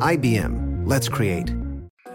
IBM. Let's create.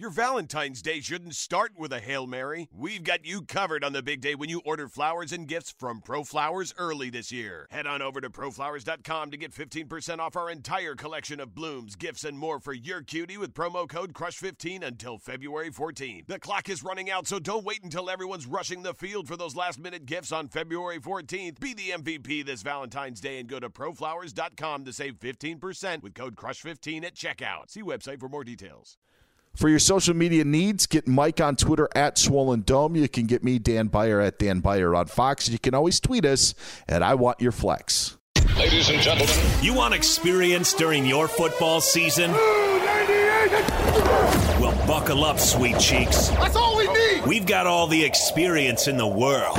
Your Valentine's Day shouldn't start with a Hail Mary. We've got you covered on the big day when you order flowers and gifts from ProFlowers early this year. Head on over to proflowers.com to get 15% off our entire collection of blooms, gifts, and more for your cutie with promo code CRUSH15 until February 14th. The clock is running out, so don't wait until everyone's rushing the field for those last minute gifts on February 14th. Be the MVP this Valentine's Day and go to proflowers.com to save 15% with code CRUSH15 at checkout. See website for more details. For your social media needs, get Mike on Twitter at Swollen Dome. You can get me, Dan Beyer, at Dan Beyer on Fox. You can always tweet us at I Want Your Flex. Ladies and gentlemen, you want experience during your football season? Well, buckle up, sweet cheeks. That's all we need. We've got all the experience in the world.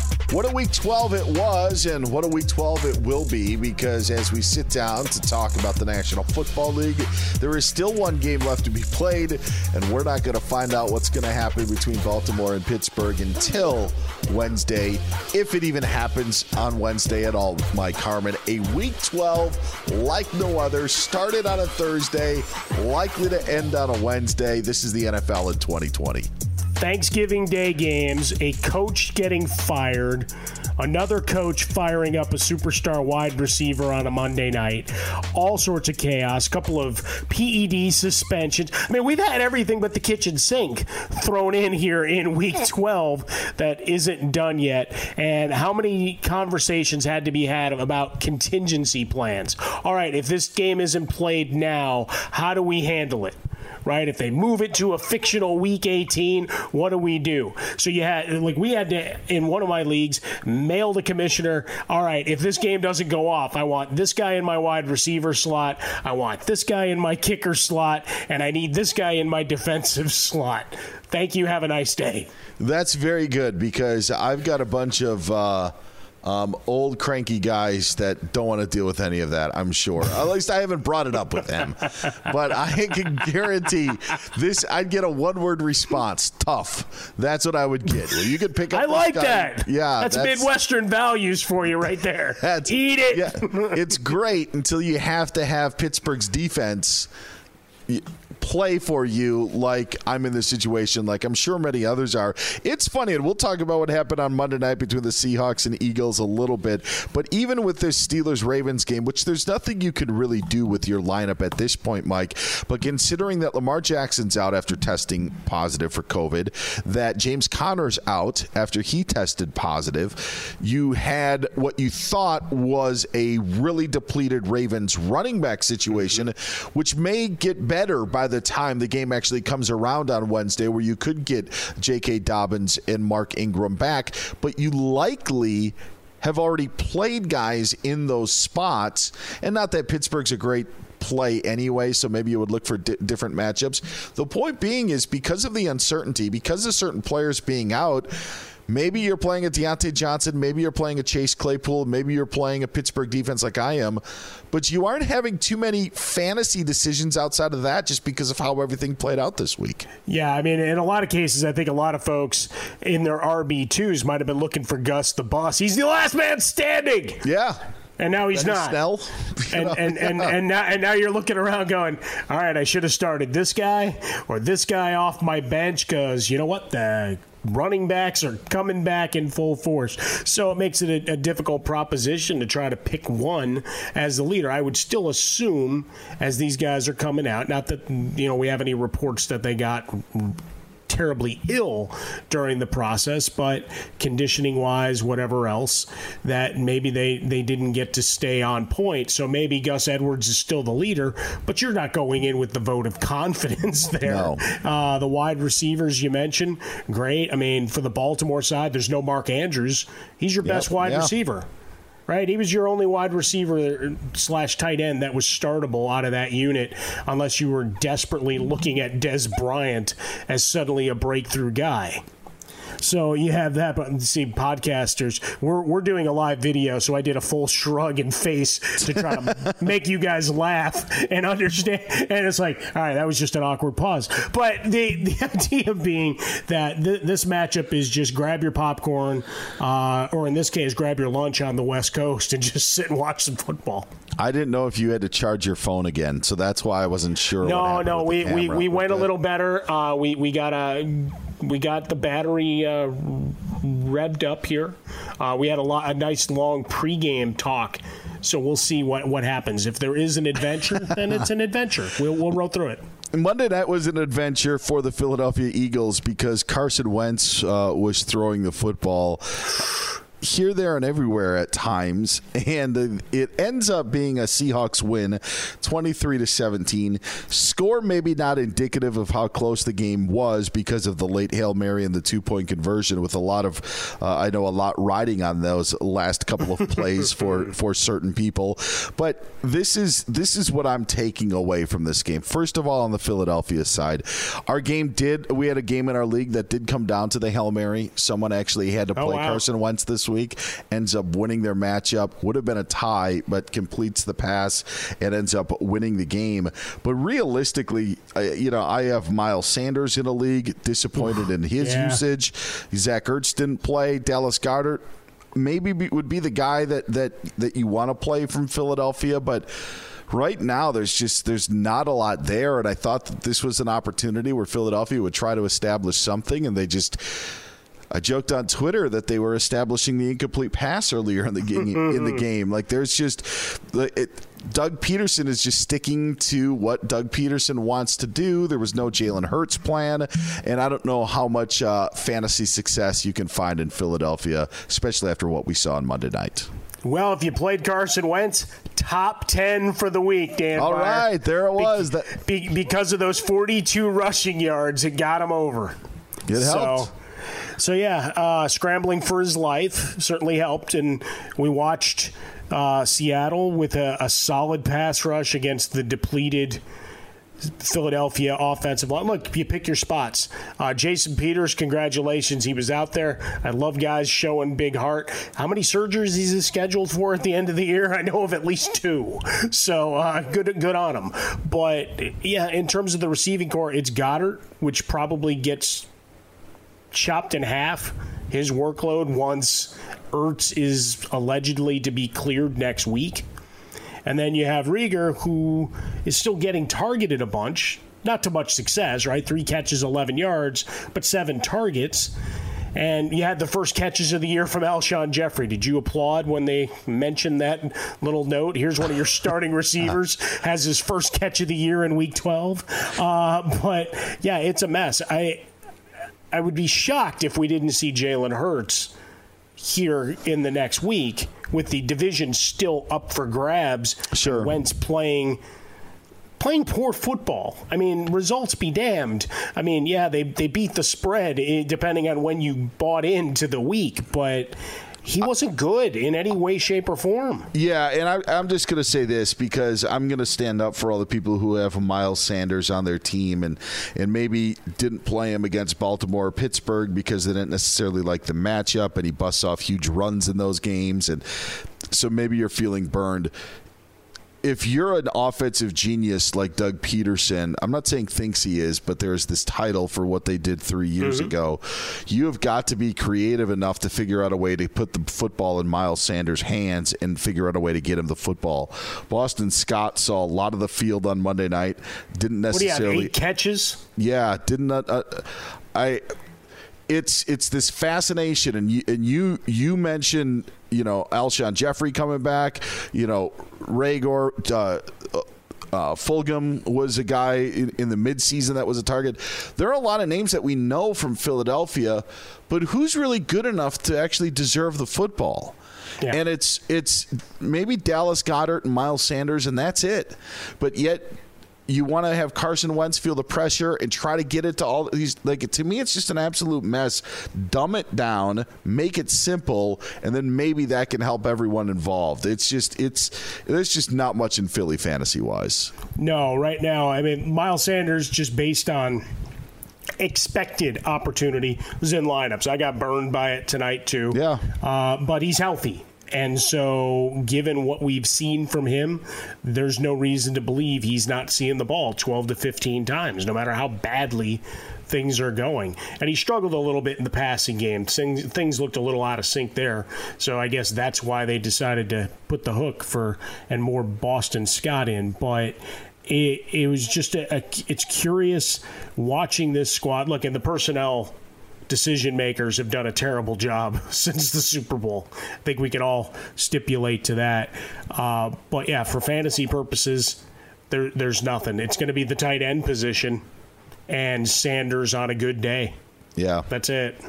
What a week 12 it was, and what a week 12 it will be, because as we sit down to talk about the National Football League, there is still one game left to be played, and we're not going to find out what's going to happen between Baltimore and Pittsburgh until Wednesday, if it even happens on Wednesday at all, Mike Harmon. A week 12 like no other, started on a Thursday, likely to end on a Wednesday. This is the NFL in 2020. Thanksgiving Day games, a coach getting fired, another coach firing up a superstar wide receiver on a Monday night, all sorts of chaos, a couple of PED suspensions. I mean, we've had everything but the kitchen sink thrown in here in week 12 that isn't done yet. And how many conversations had to be had about contingency plans? All right, if this game isn't played now, how do we handle it? Right? If they move it to a fictional week 18, what do we do? So you had like we had to in one of my leagues mail the commissioner. All right, if this game doesn't go off, I want this guy in my wide receiver slot. I want this guy in my kicker slot, and I need this guy in my defensive slot. Thank you. Have a nice day. That's very good because I've got a bunch of. Uh, um, old cranky guys that don't want to deal with any of that. I'm sure. At least I haven't brought it up with them, but I can guarantee this. I'd get a one word response: tough. That's what I would get. Well, you could pick up. I like guy. that. Yeah, that's, that's, Midwestern values for you right there. Eat it. Yeah, it's great until you have to have Pittsburgh's defense play for you like I'm in this situation, like I'm sure many others are. It's funny, and we'll talk about what happened on Monday night between the Seahawks and Eagles a little bit. But even with this Steelers Ravens game, which there's nothing you can really do with your lineup at this point, Mike, but considering that Lamar Jackson's out after testing positive for COVID, that James Conner's out after he tested positive, you had what you thought was a really depleted Ravens running back situation, which may get better by the time the game actually comes around on Wednesday, where you could get J.K. Dobbins and Mark Ingram back, but you likely have already played guys in those spots. And not that Pittsburgh's a great play anyway, so maybe you would look for di- different matchups. The point being is because of the uncertainty, because of certain players being out, Maybe you're playing a Diontae Johnson. Maybe you're playing a Chase Claypool. Maybe you're playing a Pittsburgh defense like I am. But you aren't having too many fantasy decisions outside of that just because of how everything played out this week. Yeah, I mean, in a lot of cases, I think a lot of folks in their RB2s might have been looking for Gus the Bus. He's the last man standing. Yeah and now he's not. Snell. and, and, and, and, now, and now you're looking around going, all right, I should have started this guy or this guy off my bench because you know what? The running backs are coming back in full force. So it makes it a, a, difficult proposition to try to pick one as the leader. I would still assume as these guys are coming out, not that you know we have any reports that they got terribly ill during the process, but conditioning wise, whatever else, that maybe they, they didn't get to stay on point. So maybe Gus Edwards is still the leader, but you're not going in with the vote of confidence there. No. Uh, the wide receivers you mentioned, great. I mean, for the Baltimore side, there's no Mark Andrews. He's your yep, best wide yeah. receiver right? He was your only wide receiver slash tight end that was startable out of that unit, unless you were desperately looking at Dez Bryant as suddenly a breakthrough guy. So you have that, but see, podcasters, we're, we're doing a live video, so I did a full shrug and face to try to make you guys laugh and understand. And it's like, all right, that was just an awkward pause. But the, the idea being that th- this matchup is just grab your popcorn, uh, or in this case, grab your lunch on the West Coast and just sit and watch some football. I didn't know if you had to charge your phone again, so that's why I wasn't sure. No, no, we, we, we went a little better. Uh, we we got a we got the battery uh, revved up here. Uh, we had a lot a nice long pregame talk. So we'll see what, what happens. If there is an adventure, then it's an adventure. We'll, we'll roll through it. Monday night was an adventure for the Philadelphia Eagles because Carson Wentz uh, was throwing the football here, there, and everywhere at times, and it ends up being a Seahawks win, twenty-three to seventeen. Score maybe not indicative of how close the game was because of the late hail mary and the two-point conversion, with a lot of, uh, I know, a lot riding on those last couple of plays for for certain people. But this is this is what I'm taking away from this game. First of all, on the Philadelphia side, our game did. We had a game in our league that did come down to the hail mary. Someone actually had to oh, play oh, wow. Carson Wentz this week, ends up winning their matchup. Would have been a tie, but completes the pass and ends up winning the game. But realistically, you know, I have Miles Sanders in a league, disappointed in his yeah. usage. Zach Ertz didn't play. Dallas Goedert maybe would be the guy that that that you want to play from Philadelphia, but right now there's just there's not a lot there and I thought that this was an opportunity where Philadelphia would try to establish something and they just I joked on Twitter that they were establishing the incomplete pass earlier in the game. in the game, like there's just it, Doug Pederson is just sticking to what Doug Pederson wants to do. There was no Jalen Hurts plan, and I don't know how much uh, fantasy success you can find in Philadelphia, especially after what we saw on Monday night. Well, if you played Carson Wentz, top 10 for the week, Dan. All Beyer. right, there it was. Be- be- because of those 42 rushing yards, it got him over. It helped. So, so yeah, uh, scrambling for his life certainly helped, and we watched uh, Seattle with a, a, solid pass rush against the depleted. Philadelphia offensive line. Look, you pick your spots. Uh, Jason Peters, congratulations. He was out there. I love guys showing big heart. How many surgeries is he scheduled for at the end of the year? I know of at least two. So uh, good, good on him. But yeah, in terms of the receiving corps, it's Goedert, which probably gets chopped in half his workload once Ertz is allegedly to be cleared next week. And then you have Reagor, who is still getting targeted a bunch, not to much success, right? Three catches, 11 yards, but seven targets. And you had the first catches of the year from Alshon Jeffery. Did you applaud when they mentioned that little note? Here's one of your starting receivers has his first catch of the year in Week 12. Uh, but yeah, it's a mess. I I would be shocked if we didn't see Jalen Hurts here in the next week with the division still up for grabs. Sure. Wentz playing playing poor football. I mean, results be damned. I mean, yeah, they they beat the spread eh, depending on when you bought into the week, but he wasn't good in any way, shape, or form. Yeah, and I, am just going to say this because I'm going to stand up for all the people who have Miles Sanders on their team and and maybe didn't play him against Baltimore or Pittsburgh because they didn't necessarily like the matchup, and he busts off huge runs in those games, and so maybe you're feeling burned if you're an offensive genius like Doug Pederson, I'm not saying thinks he is, but there's this title for what they did three years mm-hmm. ago. You have got to be creative enough to figure out a way to put the football in Miles Sanders' hands and figure out a way to get him the football. Boston Scott saw a lot of the field on Monday night. Didn't necessarily eight catches. Yeah, didn't. Uh, I it's it's this fascination, and you and you you mentioned you know Alshon Jeffery coming back, you know Reagor. Uh, uh, Fulgham was a guy in, in, the midseason that was a target. There are a lot of names that we know from Philadelphia, but who's really good enough to actually deserve the football? Yeah. And it's it's maybe Dallas Goedert and Miles Sanders, and that's it. But yet you want to have Carson Wentz feel the pressure and try to get it to all these. Like to me, it's just an absolute mess. Dumb it down, make it simple, and then maybe that can help everyone involved. It's just it's there's just not much in Philly fantasy wise. No, right now, I mean Miles Sanders just based on expected opportunity was in lineups. I got burned by it tonight too. Yeah, uh, but he's healthy. And so, given what we've seen from him, there's no reason to believe he's not seeing the ball 12 to 15 times, no matter how badly things are going. And he struggled a little bit in the passing game. Things, things looked a little out of sync there. So I guess that's why they decided to put the hook for and more Boston Scott in. But it, it was just a, a, it's curious watching this squad. Look, and the personnel decision makers have done a terrible job since the Super Bowl. I think we can all stipulate to that. Uh, but yeah, for fantasy purposes, there, there's nothing. It's going to be the tight end position and Sanders on a good day. Yeah. That's it.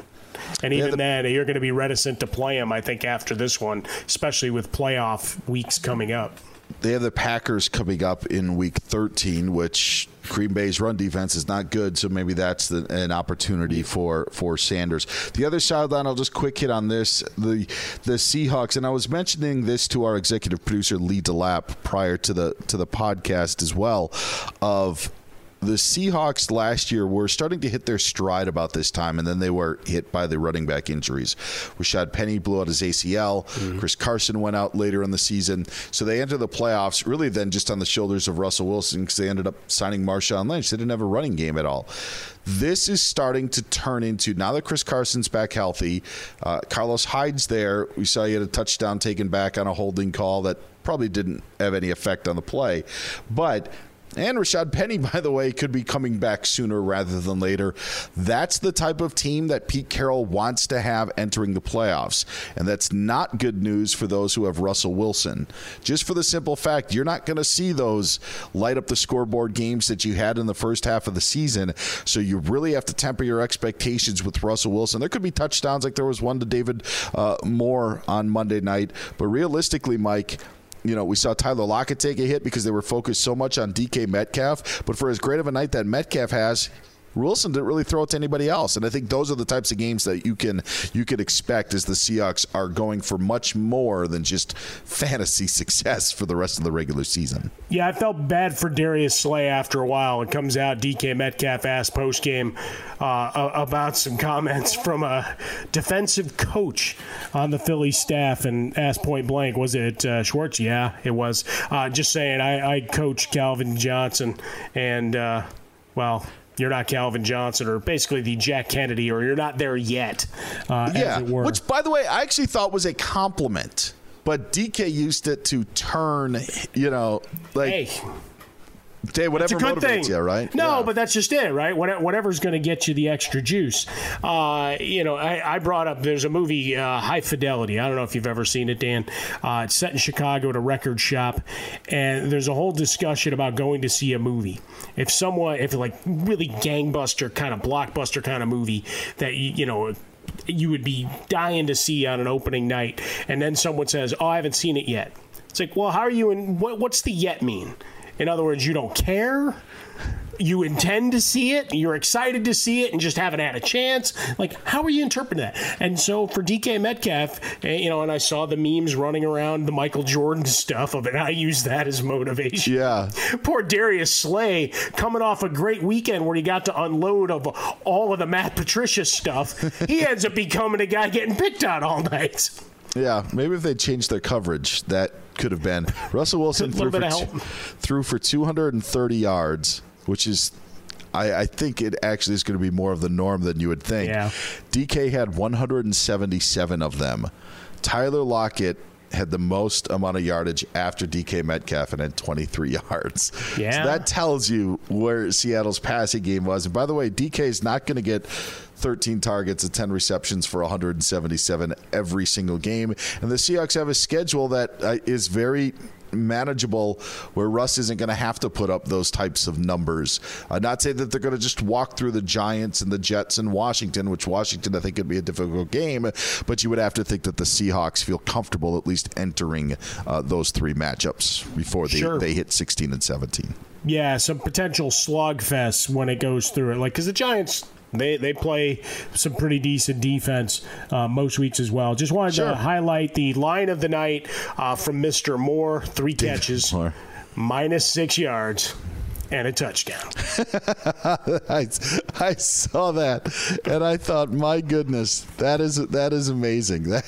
And even yeah, the, then, you're going to be reticent to play him, I think, after this one, especially with playoff weeks coming up. They have the Packers coming up in week 13, which Green Bay's run defense is not good, so maybe that's the, an opportunity for for Sanders. The other sideline, I'll just quick hit on this: the the Seahawks, and I was mentioning this to our executive producer Lee Delap prior to the to the podcast as well. Of the Seahawks last year were starting to hit their stride about this time, and then they were hit by the running back injuries. Rashad Penny blew out his ACL. Mm-hmm. Chris Carson went out later in the season. So they entered the playoffs really then just on the shoulders of Russell Wilson because they ended up signing Marshawn Lynch. They didn't have a running game at all. This is starting to turn into now that Chris Carson's back healthy. Uh, Carlos Hyde's there. We saw he had a touchdown taken back on a holding call that probably didn't have any effect on the play. But and Rashad Penny, by the way, could be coming back sooner rather than later. That's the type of team that Pete Carroll wants to have entering the playoffs. And that's not good news for those who have Russell Wilson. Just for the simple fact, you're not going to see those light up the scoreboard games that you had in the first half of the season. So you really have to temper your expectations with Russell Wilson. There could be touchdowns like there was one to David uh, Moore on Monday night. But realistically, Mike, you know, we saw Tyler Lockett take a hit because they were focused so much on DK Metcalf. But for as great of a night that Metcalf has, Wilson didn't really throw it to anybody else, and I think those are the types of games that you can you can expect as the Seahawks are going for much more than just fantasy success for the rest of the regular season. Yeah, I felt bad for Darius Slay after a while. It comes out DK Metcalf asked post game uh, about some comments from a defensive coach on the Philly staff, and asked point blank, "Was it uh, Schwartz?" Yeah, it was. Uh, just saying, I, I coach Calvin Johnson, and uh, well you're not Calvin Johnson or basically the Jack Kennedy or you're not there yet. Uh, yeah, which by the way, I actually thought was a compliment. But DK used it to turn, you know, like. Hey, Hey, whatever It's a good motivates thing. you, right? No, Yeah. but that's just it, right? What- Whatever's going to get you the extra juice. Uh, you know, I, I brought up there's a movie, uh, High Fidelity. I don't know if you've ever seen it, Dan. Uh, it's set in Chicago at a record shop, and there's a whole discussion about going to see a movie. If someone, if like really gangbuster kind of blockbuster kind of movie that you, you know you would be dying to see on an opening night, and then someone says, "Oh, I haven't seen it yet." It's like, well, how are you? And what, what's the yet mean? In other words, you don't care. You intend to see it. You're excited to see it, and just haven't had a chance. Like, how are you interpreting that? And so for DK Metcalf, eh, you know, and I saw the memes running around the Michael Jordan stuff of it. I use that as motivation. Yeah. Poor Darius Slay coming off a great weekend where he got to unload of all of the Matt Patricia stuff. He ends up becoming a guy getting picked on all night. Yeah, maybe if they changed their coverage, that could have been. Russell Wilson threw for, two- threw for 230 yards, which is, I, I think it actually is going to be more of the norm than you would think. Yeah. DK had 177 of them. Tyler Lockett had the most amount of yardage after DK Metcalf and had 23 yards. Yeah. So that tells you where Seattle's passing game was. And by the way, DK is not going to get 13 targets and 10 receptions for 177 every single game. And the Seahawks have a schedule that uh, is very manageable where Russ isn't going to have to put up those types of numbers. Uh, not say that they're going to just walk through the Giants and the Jets and Washington, which Washington I think could be a difficult game, but you would have to think that the Seahawks feel comfortable at least entering uh, those three matchups before they, Sure. they hit 16 and 17. Yeah, some potential slogfests when it goes through it. Like, because the Giants, they, they play some pretty decent defense uh, most weeks as well. Just wanted Sure. to highlight the line of the night uh, from Mr. Moore three catches, Moore. minus six yards, and a touchdown. I, I saw that and I thought, my goodness, that is that is amazing.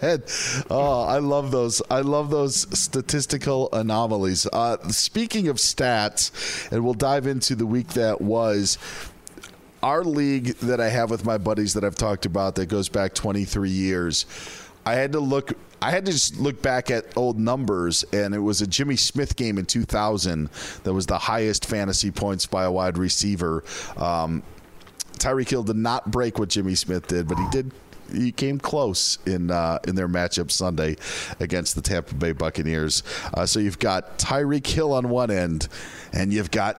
That, oh, I love those. I love those statistical anomalies. Uh, speaking of stats, and we'll dive into the week that was. Our league that I have with my buddies that I've talked about that goes back 23 years. I had to look. I had to look back at old numbers, and it was a Jimmy Smith game in 2000 that was the highest fantasy points by a wide receiver. Um, Tyreek Hill did not break what Jimmy Smith did, but he did. He came close in uh, in their matchup Sunday against the Tampa Bay Buccaneers. Uh, so you've got Tyreek Hill on one end, and you've got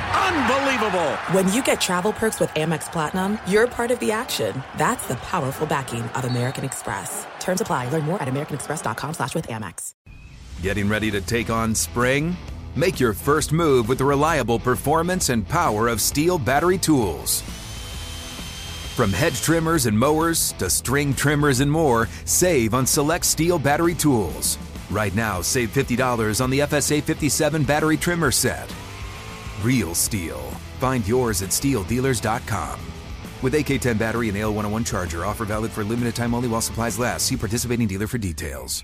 Unbelievable! When you get travel perks with Amex Platinum, you're part of the action. That's the powerful backing of American Express. Terms apply. Learn more at americanexpress.com slash with Amex. Getting ready to take on spring? Make your first move with the reliable performance and power of STIHL battery tools. From hedge trimmers and mowers to string trimmers and more, save on select STIHL battery tools. Right now, save $50 on the FSA 57 battery trimmer set. Real STIHL. Find yours at stihldealers.com. With AK10 battery and AL101 charger, offer valid for limited time only while supplies last. See participating dealer for details.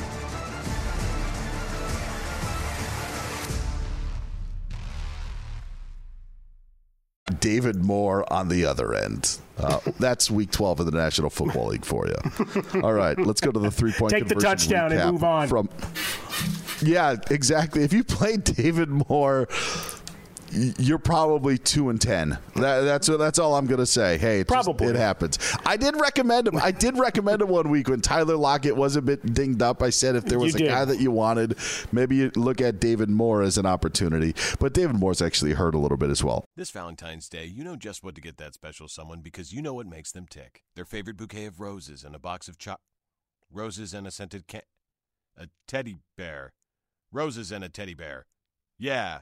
David Moore on the other end. Uh, that's week 12 of the National Football League for you. All right, let's go to the three point Take the touchdown and move on. From, yeah, exactly. If you play David Moore you're probably two and ten. That, that's that's all I'm gonna say. Hey, it probably just, it happens. I did recommend him. I did recommend him one week when Tyler Lockett was a bit dinged up. I said if there was you a did. guy that you wanted, maybe you look at David Moore as an opportunity. But David Moore's actually hurt a little bit as well. This Valentine's Day, you know just what to get that special someone because you know what makes them tick. Their favorite bouquet of roses and a box of cho- roses and a scented can- a teddy bear. Roses and a teddy bear. Yeah, a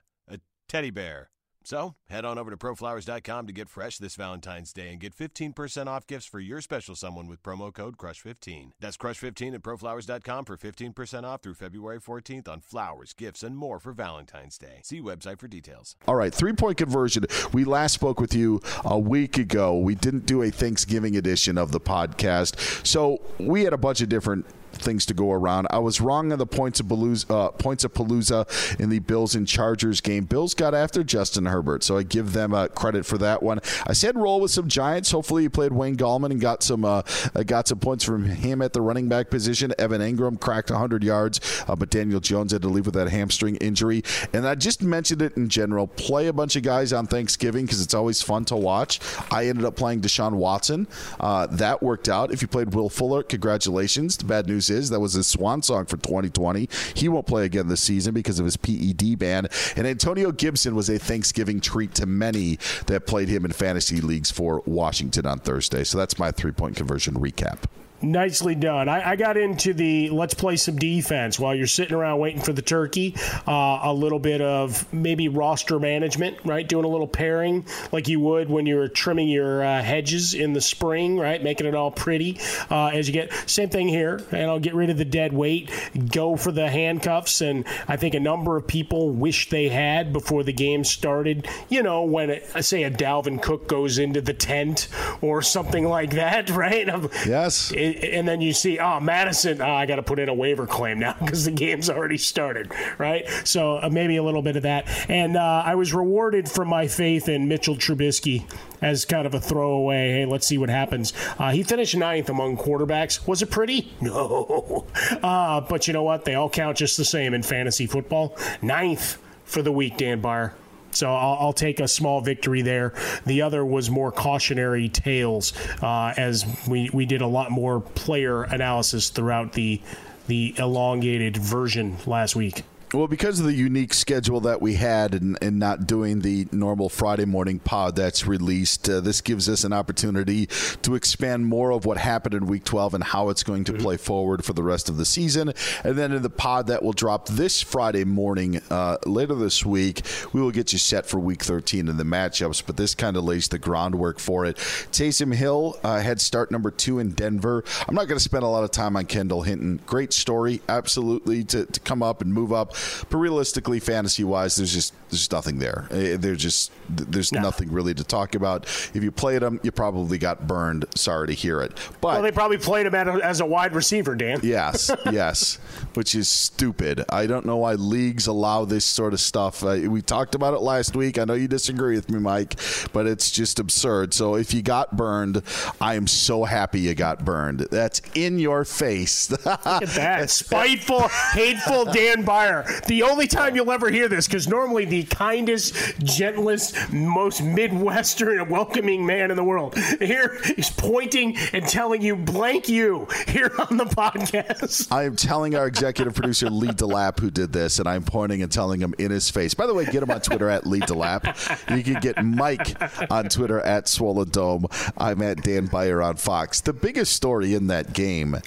teddy bear. So, head on over to proflowers.com to get fresh this Valentine's Day and get 15% off gifts for your special someone with promo code CRUSH15. That's CRUSH15 at proflowers.com for 15% off through February 14th on flowers, gifts, and more for Valentine's Day. See website for details. All right, three point conversion. We last spoke with you a week ago. We didn't do a Thanksgiving edition of the podcast. So we had a bunch of different things to go around. I was wrong on the points of Palooza, uh, points of Palooza in the Bills and Chargers game. Bills got after Justin Herbert, so I give them uh, credit for that one. I said roll with some Giants. Hopefully, you played Wayne Gallman and got some uh, uh, got some points from him at the running back position. Evan Engram cracked 100 yards, uh, but Daniel Jones had to leave with that hamstring injury. And I just mentioned it in general. Play a bunch of guys on Thanksgiving because it's always fun to watch. I ended up playing Deshaun Watson. Uh, that worked out. If you played Will Fuller, congratulations. The bad news is that was his swan song for 2020. He won't play again this season because of his PED ban. And Antonio Gibson was a Thanksgiving treat to many that played him in fantasy leagues for Washington on Thursday. So that's my three point conversion recap. Nicely done. I, I, got into the let's play some defense while you're sitting around waiting for the turkey. Uh, a little bit of maybe roster management, right? Doing a little pairing like you would when you're trimming your uh, hedges in the spring, right? Making it all pretty uh, as you get. Same thing here, and I'll get rid of the dead weight. Go for the handcuffs, and I think a number of people wish they had before the game started. You know, when it, say a Dalvin Cook goes into the tent or something like that, right? Yes. It, and then you see, oh, Mattison, oh, I got to put in a waiver claim now because the game's already started, right? So uh, maybe a little bit of that. And uh, I was rewarded for my faith in Mitchell Trubisky as kind of a throwaway. Hey, let's see what happens. Uh, he finished ninth among quarterbacks. Was it pretty? No. Uh, but you know what? They all count just the same in fantasy football. Ninth for the week, Dan Beyer. So I'll, I'll, take a small victory there. The other was more cautionary tales, uh, as we, we did a lot more player analysis throughout the the elongated version last week. Well, because of the unique schedule that we had and, and not doing the normal Friday morning pod that's released, uh, this gives us an opportunity to expand more of what happened in week 12 and how it's going to play forward for the rest of the season. And then in the pod that will drop this Friday morning uh, later this week, we will get you set for week 13 in the matchups. But this kind of lays the groundwork for it. Taysom Hill, uh, head start number two in Denver. I'm not going to spend a lot of time on Kendall Hinton. Great story, absolutely, to, to come up and move up. But realistically, fantasy wise, there's just there's nothing there. There's just there's no. nothing really to talk about. If you played him, you probably got burned. Sorry to hear it. But well, they probably played him as a wide receiver, Dan. Yes, yes, which is stupid. I don't know why leagues allow this sort of stuff. Uh, we talked about it last week. I know you disagree with me, Mike, but it's just absurd. So if you got burned, I am so happy you got burned. That's in your face. Look at that spiteful, hateful Dan Beyer. The only time you'll ever hear this, because normally the kindest, gentlest, most Midwestern and welcoming man in the world. Here he's pointing and telling you blank you here on the podcast. I am telling our executive producer Lee DeLapp who did this, and I'm pointing and telling him in his face. By the way, get him on Twitter at Lee DeLapp. You can get Mike on Twitter at Swollen Dome. I'm at Dan Beyer on Fox. The biggest story in that game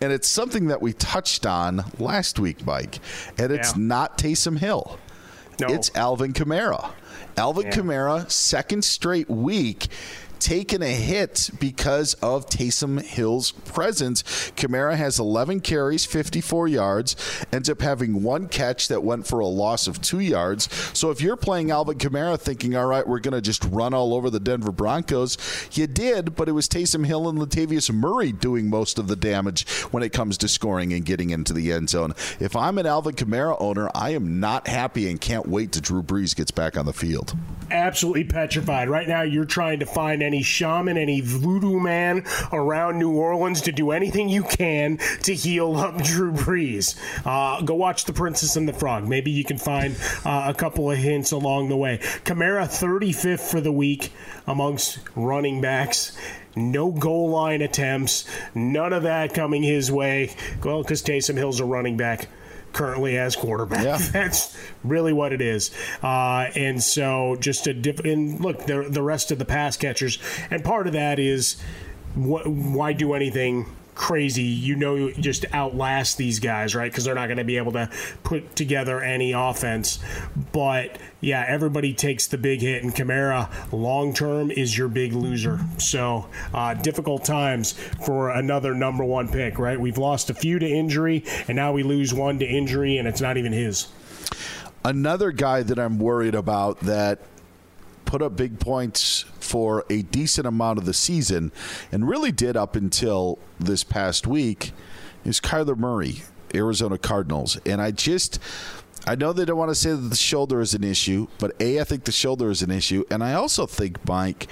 and it's something that we touched on last week, Mike. And it's yeah. not Taysom Hill. No. It's Alvin Kamara. Alvin yeah. Kamara, second straight week, taken a hit because of Taysom Hill's presence. Kamara has 11 carries, 54 yards, ends up having one catch that went for a loss of two yards. So if you're playing Alvin Kamara thinking, all right, we're going to just run all over the Denver Broncos, you did, but it was Taysom Hill and Latavius Murray doing most of the damage when it comes to scoring and getting into the end zone. If I'm an Alvin Kamara owner, I am not happy and can't wait till Drew Brees gets back on the field. Absolutely petrified. Right now, you're trying to find any shaman, any voodoo man around New Orleans to do anything you can to heal up Drew Brees. Uh, go watch The Princess and the Frog. Maybe you can find uh, a couple of hints along the way. Kamara, 35th for the week amongst running backs no goal line attempts, none of that coming his way. Well, because Taysom Hill's a running back currently as quarterback. Yeah. That's really what it is. Uh, and so just a different and look, the, the rest of the pass catchers, and part of that is wh- why do anything crazy, you know, just outlast these guys, right? Because they're not going to be able to put together any offense. But yeah, everybody takes the big hit, and Kamara long term is your big loser. So uh, difficult times for another number one pick, right? We've lost a few to injury, and now we lose one to injury, and it's not even his. Another guy that I'm worried about that put up big points for a decent amount of the season and really did up until this past week is Kyler Murray, Arizona Cardinals. And I just. I know they don't want to say that the shoulder is an issue, but A, I think the shoulder is an issue. And I also think, Mike,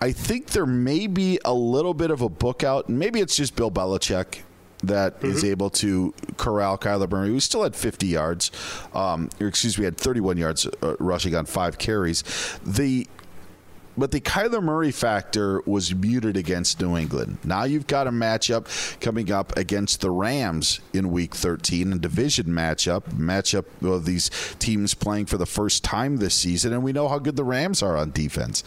I think there may be a little bit of a book out, and maybe it's just Bill Belichick that mm-hmm. is able to corral Kyler Murray, who still had 50 yards, um, or excuse me, had 31 yards uh, rushing on five carries. The but the Kyler Murray factor was muted against New England. Now you've got a matchup coming up against the Rams in Week 13, a division matchup, matchup of these teams playing for the first time this season, and we know how good the Rams are on defense.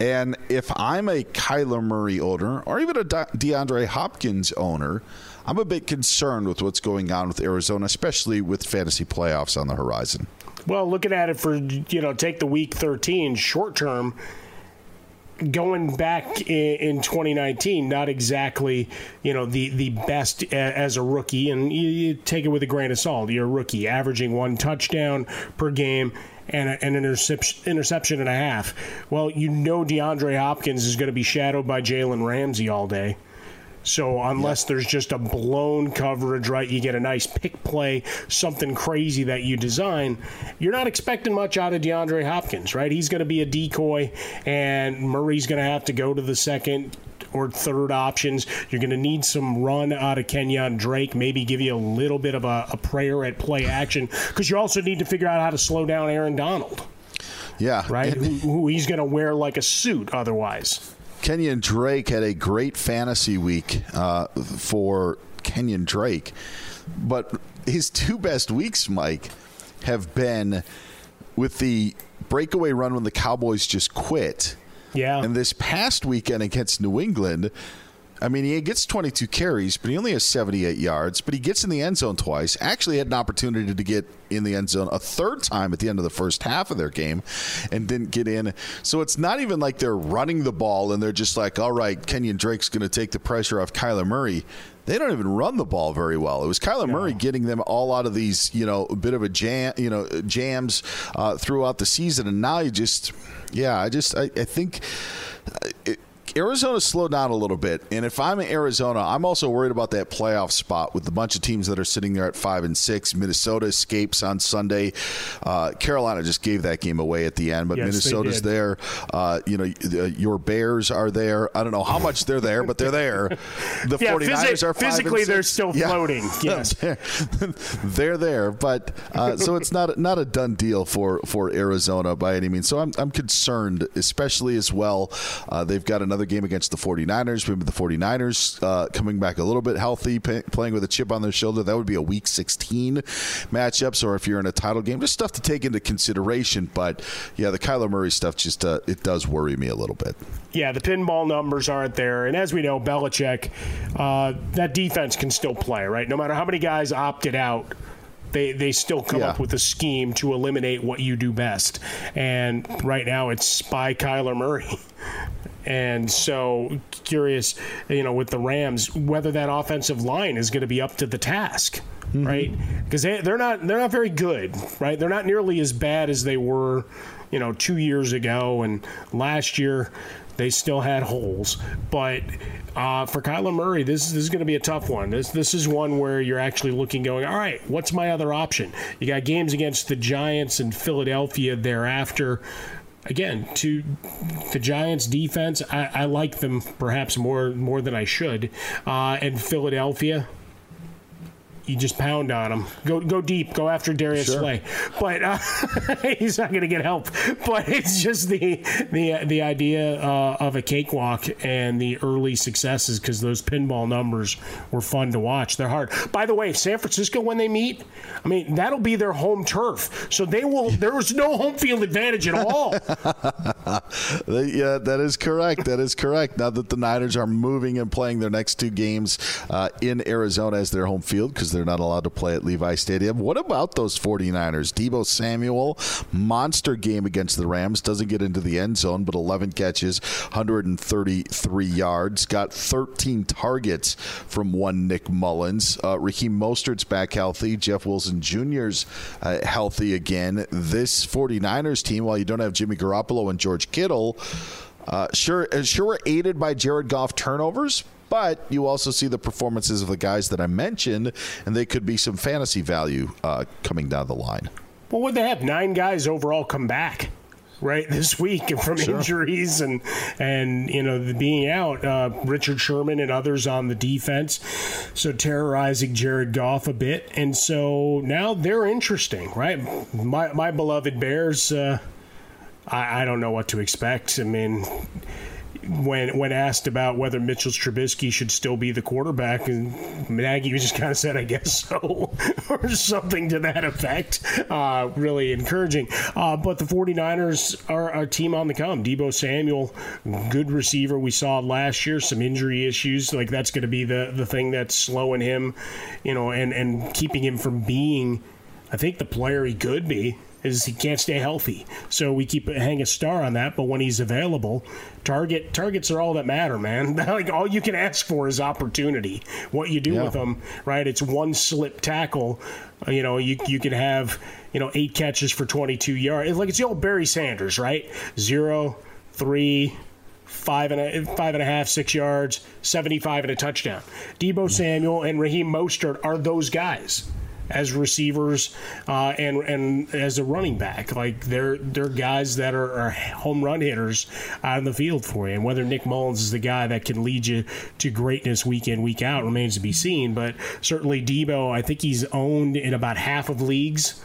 And if I'm a Kyler Murray owner, or even a DeAndre Hopkins owner, I'm a bit concerned with what's going on with Arizona, especially with fantasy playoffs on the horizon. Well, looking at it for, you know, take the week 13 short term, going back in, 2019, not exactly, you know, the, the best as a rookie. And you, you take it with a grain of salt. You're a rookie, averaging one touchdown per game and an interception, interception and a half. Well, you know DeAndre Hopkins is going to be shadowed by Jalen Ramsey all day. So unless yeah. there's just a blown coverage, right, you get a nice pick play, something crazy that you design, you're not expecting much out of DeAndre Hopkins, right? He's going to be a decoy, and Murray's going to have to go to the second or third options. You're going to need some run out of Kenyan Drake, maybe give you a little bit of a, a prayer at play action, because you also need to figure out how to slow down Aaron Donald. Yeah. Right? who, who he's going to wear like a suit otherwise. Kenyan Drake had a great fantasy week uh, for Kenyan Drake, but his two best weeks, Mike, have been with the breakaway run when the Cowboys just quit. Yeah. And this past weekend against New England, I mean, he gets 22 carries, but he only has 78 yards. But he gets in the end zone twice. Actually, had an opportunity to get in the end zone a third time at the end of the first half of their game, and didn't get in. So it's not even like they're running the ball and they're just like, "All right, Kenyan Drake's going to take the pressure off Kyler Murray." They don't even run the ball very well. It was Kyler no. Murray getting them all out of these, you know, a bit of a jam, you know, jams uh, throughout the season, and now you just, yeah, I just, I, I think. Uh, it, Arizona slowed down a little bit, and if I'm in Arizona, I'm also worried about that playoff spot with a bunch of teams that are sitting there at five and six. Minnesota escapes on Sunday. Uh, Carolina just gave that game away at the end, but yes, Minnesota's there. Uh, you know, your Bears are there. I don't know how much they're there, but they're there. The yeah, 49ers phys- are physically they're still floating. Yeah. Yes, they're there, but uh, so it's not not a done deal for for Arizona by any means. So I'm I'm concerned, especially as well. Uh, they've got another game against the 49ers. Remember the 49ers uh, coming back a little bit healthy, pay, playing with a chip on their shoulder. That would be a week 16 matchups, or if you're in a title game, just stuff to take into consideration. But yeah, the Kyler Murray stuff just uh, it does worry me a little bit. Yeah, the pinball numbers aren't there, and as we know, Belichick, uh, that defense can still play, right? No matter how many guys opted out they they still come yeah. up with a scheme to eliminate what you do best. And right now, it's spy Kyler Murray. And so curious, you know, with the Rams, whether that offensive line is going to be up to the task. Mm-hmm. Right, because they, they're not they're not very good, right? They're not nearly as bad as they were, you know, two years ago and last year. They still had holes, but uh, for Kyler Murray, this, this is going to be a tough one. This this is one where you're actually looking, going, all right, what's my other option? You got games against the Giants and Philadelphia thereafter again, to the Giants' defense, I, I, like them perhaps more more than I should. Uh, and Philadelphia, you just pound on him. Go go deep. Go after Darius sure. Slay. But uh, he's not going to get help. But it's just the the the idea uh, of a cakewalk and the early successes because those pinball numbers were fun to watch. They're hard. By the way, San Francisco when they meet, I mean that'll be their home turf, so they will. There is no home field advantage at all. yeah, that is correct. That is correct. Now that the Niners are moving and playing their next two games uh, in Arizona as their home field because they're not allowed to play at Levi Stadium. What about those 49ers? Deebo Samuel, monster game against the Rams, doesn't get into the end zone, but 11 catches, 133 yards, got 13 targets from one Nick Mullens. Uh, Raheem Mostert's back healthy. Jeff Wilson Jr.'s uh, healthy again. This 49ers team, while you don't have Jimmy Garoppolo and George Kittle, uh, sure, uh, sure, we're aided by Jared Goff turnovers, but you also see the performances of the guys that I mentioned, and they could be some fantasy value uh, coming down the line. Well, would they have nine guys overall come back? right this week from sure. injuries and and you know the being out uh, Richard Sherman and others on the defense so terrorizing Jared Goff a bit and so now they're interesting right my my beloved Bears uh, I, I don't know what to expect I mean when when asked about whether Mitchell Trubisky should still be the quarterback, and Nagy just kind of said, "I guess so," or something to that effect. Uh, really encouraging. Uh, but the 49ers are a team on the come. Deebo Samuel, good receiver. We saw last year some injury issues. Like that's going to be the the thing that's slowing him, you know, and and keeping him from being. I think the player he could be is he can't stay healthy. So we keep hang a star on that. But when he's available, target targets are all that matter, man. like all you can ask for is opportunity. What you do yeah. with them, right? It's one slip tackle. Uh, you know, you you can have you know eight catches for 22 yards. It's like it's the old Barry Sanders, right? Zero, three, five and a five and a half, six yards, seventy-five and a touchdown. Deebo Samuel and Raheem Mostert are those guys as receivers uh, and and as a running back. Like they're they're guys that are, are, home run hitters in the field for you. And whether Nick Mullens is the guy that can lead you to greatness week in week out remains to be seen. But certainly Deebo, I think he's owned in about half of leagues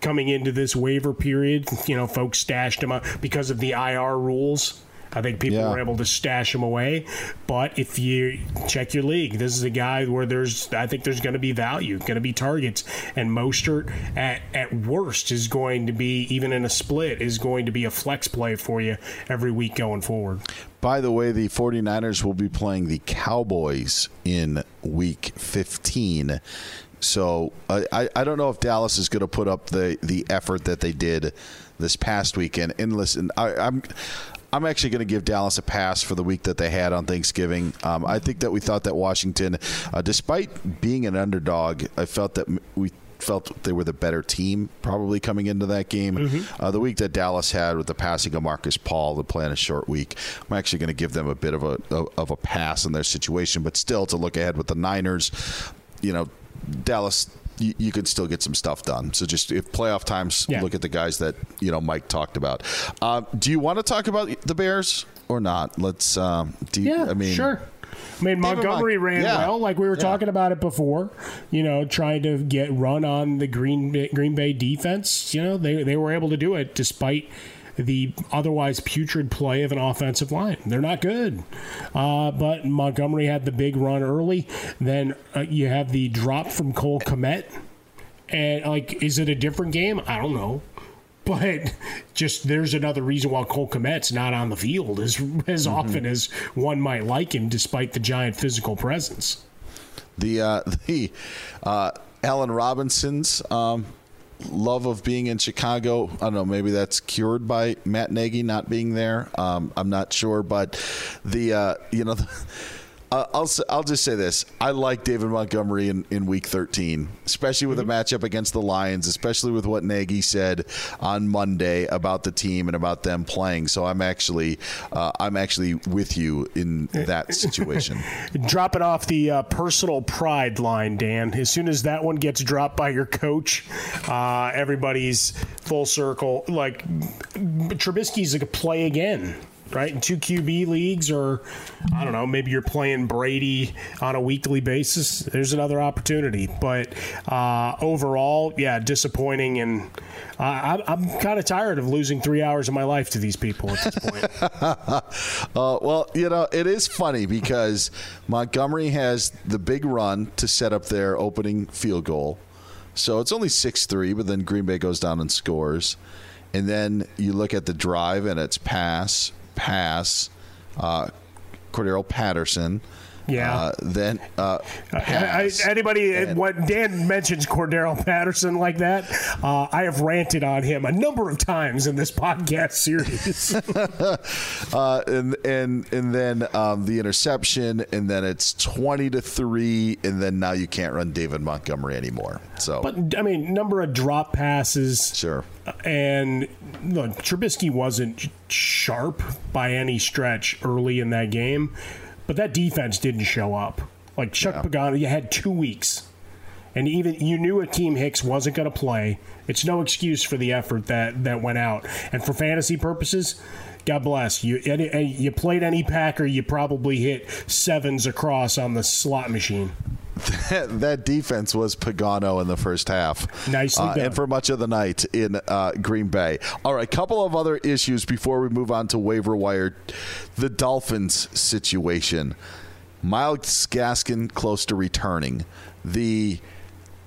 coming into this waiver period. You know, folks stashed him up because of the IR rules. I think people yeah. were able to stash him away. But if you check your league, this is a guy where there's, I think there's going to be value, going to be targets. And Mostert, at, at worst, is going to be, even in a split, is going to be a flex play for you every week going forward. By the way, the 49ers will be playing the Cowboys in week 15. So I, I don't know if Dallas is going to put up the, the effort that they did this past weekend. And listen, I, I'm I'm actually going to give Dallas a pass for the week that they had on Thanksgiving. Um, I think that we thought that Washington, uh, despite being an underdog, I felt that we felt they were the better team probably coming into that game. Mm-hmm. Uh, the week that Dallas had with the passing of Markus Paul, the plan a short week, I'm actually going to give them a bit of a of a pass in their situation, but still to look ahead with the Niners, you know, Dallas you, you, could still get some stuff done. So just if playoff times, yeah. look at the guys that you know Mike talked about. Uh, do you want to talk about the Bears or not? Let's. Um, do you, yeah, I mean, sure. I mean, Montgomery ran yeah. well, like we were yeah. talking about it before. You know, trying to get run on the Green Green Bay defense. You know, they they were able to do it despite the otherwise putrid play of an offensive line. They're not good. Uh, but Montgomery had the big run early. Then uh, you have the drop from Cole Kmet. And, like, is it a different game? I don't know. But just there's another reason why Cole Kmet's not on the field as, as mm-hmm. often as one might like him, despite the giant physical presence. The, uh, the, uh, Allen Robinson's, um, love of being in Chicago. I don't know. Maybe that's cured by Matt Nagy not being there. Um, I'm not sure, but the uh, you know. The, uh, I'll I'll just say this: I like David Montgomery in, in Week 13, especially with mm-hmm. a matchup against the Lions, especially with what Nagy said on Monday about the team and about them playing. So I'm actually uh, I'm actually with you in that situation. Drop it off the uh, personal pride line, Dan. As soon as that one gets dropped by your coach, uh, everybody's full circle. Like Trubisky's a play again right? In two QB leagues, or I don't know, maybe you're playing Brady on a weekly basis. There's another opportunity, but uh, overall, yeah, disappointing, and uh, I'm, I'm kind of tired of losing three hours of my life to these people at this point. uh, well, you know, it is funny because Montgomery has the big run to set up their opening field goal. So it's only 6 3, but then Green Bay goes down and scores. And then you look at the drive and it's pass, pass, uh, Cordarrelle Patterson. Yeah. Uh, then uh, I, anybody and, when Dan mentions Cordarrelle Patterson like that, uh, I have ranted on him a number of times in this podcast series. uh, and and and then um, the interception, and then it's twenty to three, and then now you can't run David Montgomery anymore. So, but I mean, number of drop passes, sure. And look, Trubisky wasn't sharp by any stretch early in that game but that defense didn't show up. Like Chuck yeah. Pagano, you had two weeks, and even you knew Akiem Hicks wasn't going to play. It's no excuse for the effort that that went out. And for fantasy purposes, God bless you. You played any Packer, you probably hit sevens across on the slot machine. That, that defense was Pagano in the first half. Nicely uh, And for much of the night in uh, Green Bay. All right, couple of other issues before we move on to waiver wire. The Dolphins situation. Myles Gaskin close to returning. The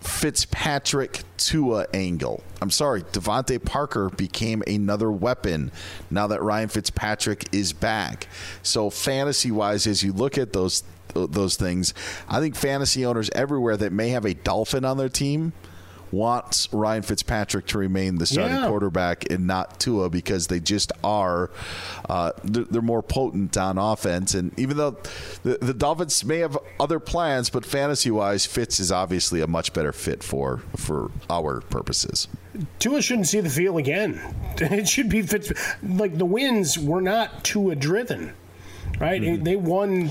Fitzpatrick Tua angle. I'm sorry, DeVante Parker became another weapon now that Ryan Fitzpatrick is back. So fantasy wise, as you look at those those things, I think fantasy owners everywhere that may have a Dolphin on their team wants Ryan Fitzpatrick to remain the starting yeah. quarterback and not Tua because they just are uh, they're, more potent on offense. And even though the, the Dolphins may have other plans, but fantasy wise, Fitz is obviously a much better fit for for our purposes. Tua shouldn't see the field again. It should be Fitz. Like the wins were not Tua driven, right? Mm-hmm. They won.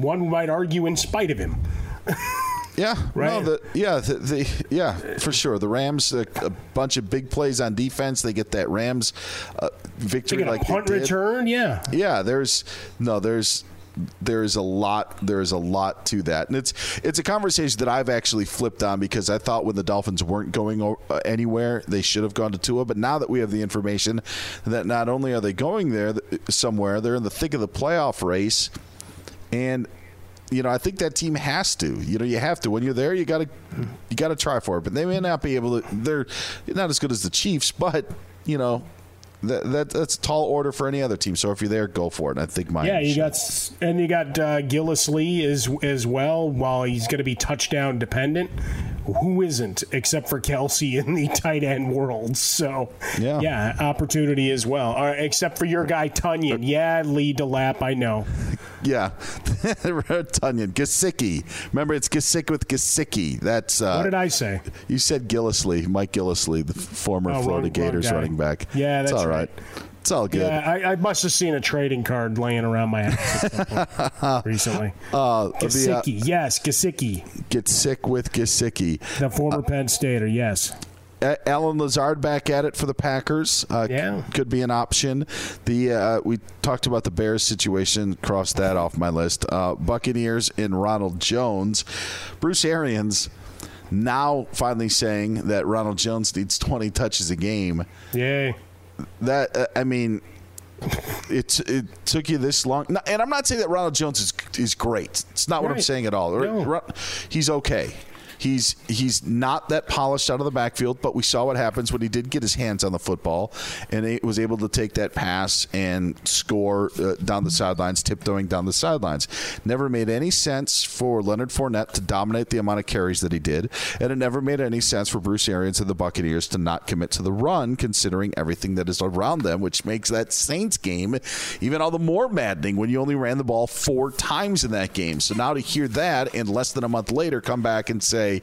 One might argue in spite of him. Yeah, right. No, the, yeah, the, the, yeah, for sure. The Rams, a, a, bunch of big plays on defense. They get that Rams uh, victory, like punt return. Yeah, yeah. There's no, there's there is a lot there is a lot to that and it's it's a conversation that I've actually flipped on because I thought when the Dolphins weren't going uh, anywhere they should have gone to Tua but now that we have the information that not only are they going there somewhere they're in the thick of the playoff race and you know, I think that team has to. You know, you have to. When you're there, you got to you got to try for it. But they may not be able to. They're not as good as the Chiefs, but you know, that, that, that's a tall order for any other team. So if you're there, go for it. And I think mine. Yeah, you got and you got uh, Gillislee as as well. While he's going to be touchdown dependent, who isn't except for Kelce in the tight end world? So yeah, yeah opportunity as well. Uh, except for your guy Tonyan. Yeah, Lee DeLapp. I know. Yeah, Tonyan Gesicki. Remember, it's Gesicki with Gesicki. That's uh, what did I say? You said Gillislee, Mike Gillislee, the former oh, Florida wrong, Gators wrong running back. Yeah, that's all right. right. It's all good. Yeah, I, I, must have seen a trading card laying around my house recently. Uh, Gesicki, uh, yes, Gesicki. Get sick with Gesicki. The former uh, Penn Stater, yes. Allen Lazard back at it for the Packers. Uh, yeah, could be an option. The uh, we talked about the Bears situation. Crossed that off my list. Uh, Buccaneers and Ronald Jones. Bruce Arians now finally saying that Ronald Jones needs 20 touches a game. Yay that uh, I mean, it it took you this long, and I'm not saying that Ronald Jones is is great. It's not what. I'm saying at all. No. He's okay. He's he's not that polished out of the backfield, but we saw what happens when he did get his hands on the football and he was able to take that pass and score uh, down the sidelines, tiptoeing down the sidelines. Never made any sense for Leonard Fournette to dominate the amount of carries that he did, and it never made any sense for Bruce Arians and the Buccaneers to not commit to the run, considering everything that is around them, which makes that Saints game even all the more maddening when you only ran the ball four times in that game. So now to hear that and less than a month later come back and say,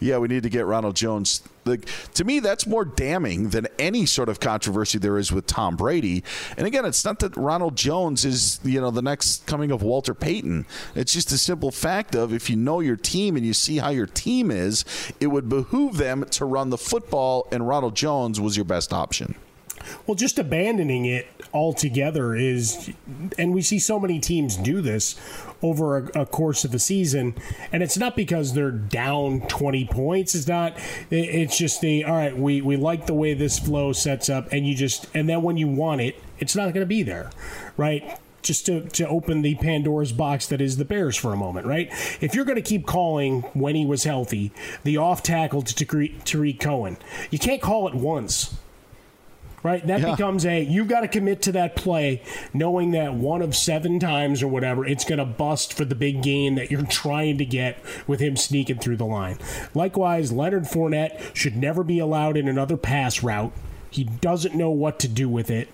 yeah, we need to get Ronald Jones the, to me, that's more damning than any sort of controversy there is with Tom Brady. And again, it's not that Ronald Jones is you know the next coming of Walter Payton. It's just a simple fact of if you know your team and you see how your team is, it would behoove them to run the football, and Ronald Jones was your best option. Well, just abandoning it altogether is, and we see so many teams do this over a, a, course of a season, and it's not because they're down 20 points. It's not. It's just the all right. We we like the way this flow sets up, and you just and then when you want it, it's not going to be there, right? just to, to open the Pandora's box that is the Bears for a moment, right? If you're going to keep calling when he was healthy the off tackle to Tarik Cohen, you can't call it once right? That yeah. becomes a you've got to commit to that play, knowing that one of seven times or whatever it's going to bust for the big gain that you're trying to get with him sneaking through the line. Likewise, Leonard Fournette should never be allowed in another pass route. He doesn't know what to do with it.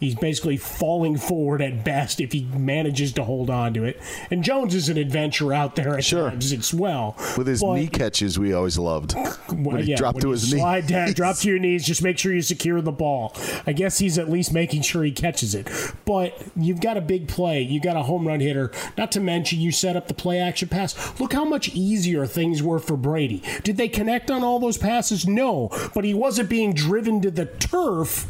He's basically falling forward at best if he manages to hold on to it. And Jones is an adventure out there at sure. times as well. With his but, knee catches, we always loved. When he yeah, dropped to his slide knee. Down, drop to your knees. Just make sure you secure the ball. I guess he's at least making sure he catches it. But you've got a big play. you've got a home run hitter. Not to mention you set up the play action pass. Look how much easier things were for Brady. Did they connect on all those passes? No. But he wasn't being driven to the turf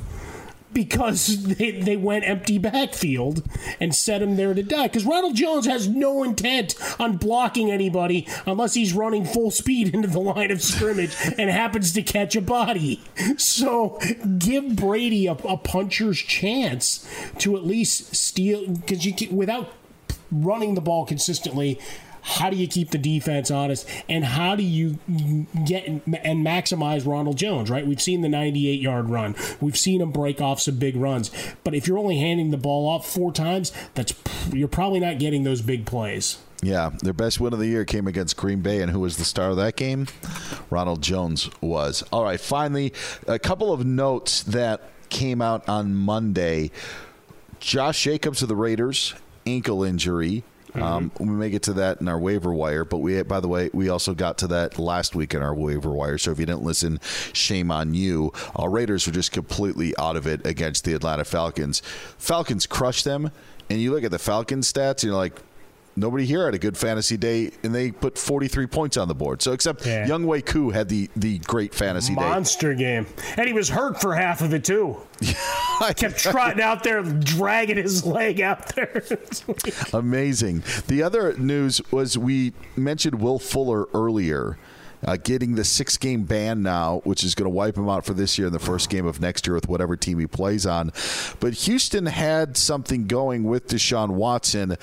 because they, they went empty backfield and set him there to die. Because Ronald Jones has no intent on blocking anybody unless he's running full speed into the line of scrimmage and happens to catch a body. So give Brady a, a puncher's chance to at least steal because you can, without running the ball consistently how do you keep the defense honest? And how do you get and maximize Ronald Jones, right? We've seen the 98 yard run. We've seen him break off some big runs. But if you're only handing the ball off four times, that's you're probably not getting those big plays. Yeah, their best win of the year came against Green Bay, and who was the star of that game? Ronald Jones was. All right, finally, a couple of notes that came out on Monday. Josh Jacobs of the Raiders, ankle injury. Mm-hmm. Um, we may get to that in our waiver wire, but we, by the way, we also got to that last week in our waiver wire. So if you didn't listen, shame on you. Our Raiders were just completely out of it against the Atlanta Falcons. Falcons crushed them, and you look at the Falcons stats, and you're like, nobody here had a good fantasy day, and they put 43 points on the board. So except yeah. Younghoe Koo had the the great fantasy day. monster day. game, and he was hurt for half of it too. I kept trotting out there, dragging his leg out there. Amazing. The other news was we mentioned Will Fuller earlier uh, getting the six game ban now, which is going to wipe him out for this year and the first game of next year with whatever team he plays on. But Houston had something going with Deshaun Watson.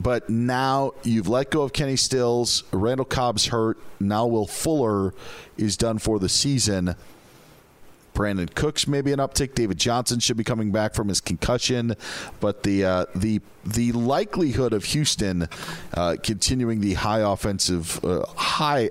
But now you've let go of Kenny Stills. Randall Cobb's hurt. Now Will Fuller is done for the season. Brandin Cooks maybe an uptick. David Johnson should be coming back from his concussion, but the uh, the the likelihood of Houston uh, continuing the high offensive uh, high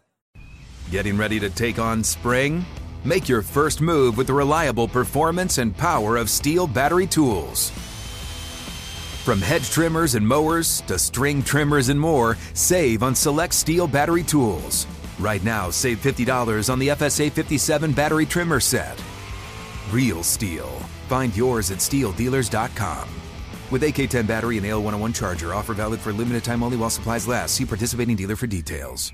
Getting ready to take on spring? Make your first move with the reliable performance and power of STIHL battery tools. From hedge trimmers and mowers to string trimmers and more, save on select STIHL battery tools. Right now, save $50 on the FSA 57 battery trimmer set. Real STIHL. Find yours at stihldealers.com. With AK10 battery and AL101 charger, offer valid for limited time only while supplies last. See participating dealer for details.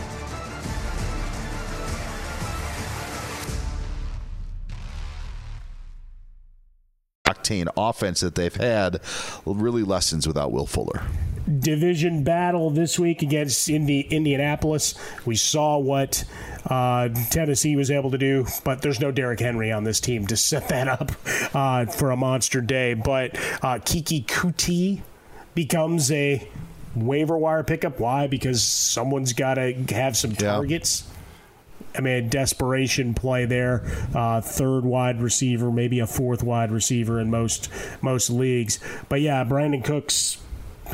Octane offense that they've had really lessens without Will Fuller. Division battle this week against Indi- Indianapolis. We saw what uh, Tennessee was able to do, but there's no Derrick Henry on this team to set that up uh, for a monster day. But uh, Keke Coutee becomes a waiver wire pickup. Why? Because someone's got to have some targets. I mean, desperation play there. Uh, third wide receiver, maybe a fourth wide receiver in most most leagues. But yeah, Brandin Cooks,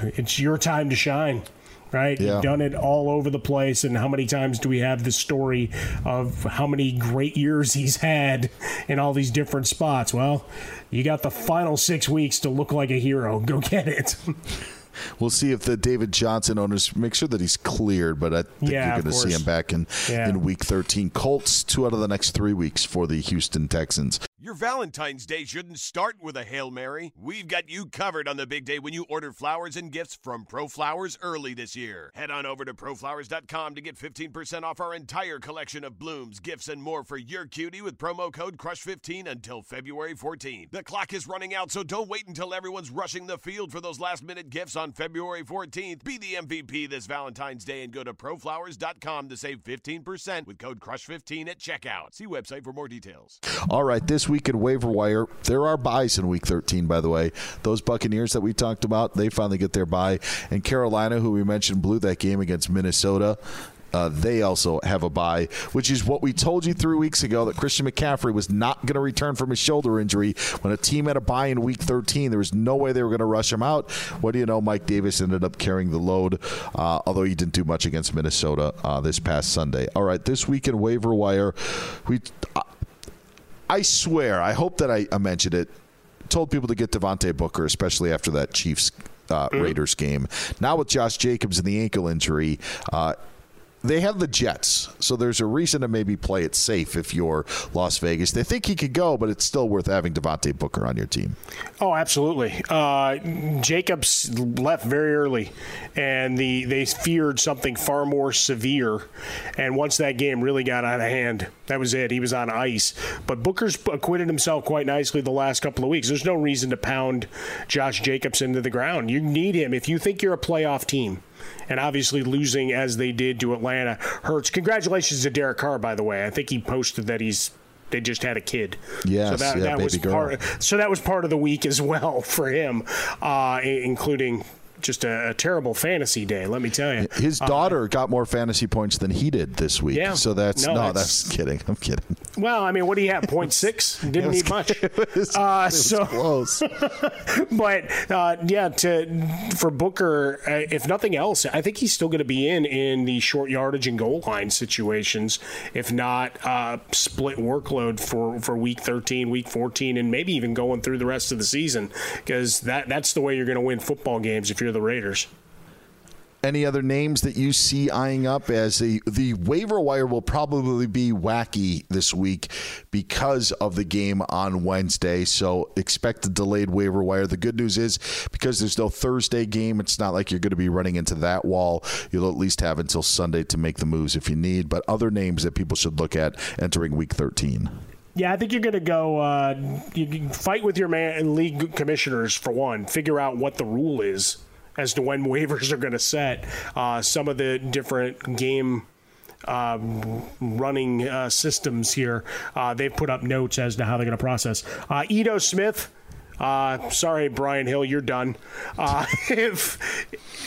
it's your time to shine. Right, Yeah. you've done it all over the place, and how many times do we have the story of how many great years he's had in all these different spots? Well, you got the final six weeks to look like a hero. Go get it. We'll see if the David Johnson owners make sure that he's cleared, but I think Yeah, you're going to see him back in, Yeah. in week 13. Colts, two out of the next three weeks for the Houston Texans. Your Valentine's Day shouldn't start with a Hail Mary. We've got you covered on the big day when you order flowers and gifts from ProFlowers early this year. Head on over to proflowers.com to get 15% off our entire collection of blooms, gifts, and more for your cutie with promo code CRUSH15 until February 14th. The clock is running out, so don't wait until everyone's rushing the field for those last minute gifts on February 14th. Be the MVP this Valentine's Day and go to proflowers.com to save 15% with code CRUSH15 at checkout. See website for more details. All right, this week in waiver wire, there are byes in week 13, by the way. Those Buccaneers that we talked about, they finally get their bye. And Carolina, who we mentioned blew that game against Minnesota. Uh, they also have a bye, which is what we told you three weeks ago that Christian McCaffrey was not going to return from his shoulder injury. When a team had a bye in week 13, there was no way they were going to rush him out. What do you know? Mike Davis ended up carrying the load, uh, although he didn't do much against Minnesota uh, this past Sunday. All right, this week in waiver wire, we. I swear, I hope that I, I mentioned it. Told people to get Devontae Booker, especially after that Chiefs uh, Raiders game. Now with Josh Jacobs and the ankle injury, uh, they have the Jets, so there's a reason to maybe play it safe if you're Las Vegas. They think he could go, but it's still worth having Devontae Booker on your team. Oh, absolutely. Uh, Jacobs left very early, and the they feared something far more severe. And once that game really got out of hand, that was it. He was on ice. But Booker's acquitted himself quite nicely the last couple of weeks. There's no reason to pound Josh Jacobs into the ground. You need him if you think you're a playoff team. And obviously, losing as they did to Atlanta hurts. Congratulations to Derek Carr, by the way. I think he posted that he's they just had a kid. Yes, so that, yeah, that was girl. part. So that was part of the week as well for him, uh, including just a, a terrible fantasy day. Let me tell you. His daughter got more fantasy points than he did this week. Yeah. So that's No, no, that's- that's, kidding. I'm kidding. Well, I mean, what do you have? Point six? Didn't need much. uh, so close. but uh, yeah, to for Booker, uh, if nothing else, I think he's still going to be in in the short yardage and goal line situations. If not, uh, split workload for for week thirteen, week fourteen, and maybe even going through the rest of the season because that that's the way you're going to win football games if you're the Raiders. Any other names that you see eyeing up as the the waiver wire will probably be wacky this week because of the game on Wednesday. So expect a delayed waiver wire. The good news is because there's no Thursday game, it's not like you're going to be running into that wall. You'll at least have until Sunday to make the moves if you need. But other names that people should look at entering Week 13. Yeah, I think you're going to go. Uh, you fight with your man and league commissioners for one. Figure out what the rule is as to when waivers are going to set. Uh, some of the different game. Uh, running uh, systems here. Uh, they've put up notes as to how they're going to process. Uh, Ito Smith, uh, sorry, Brian Hill, you're done. If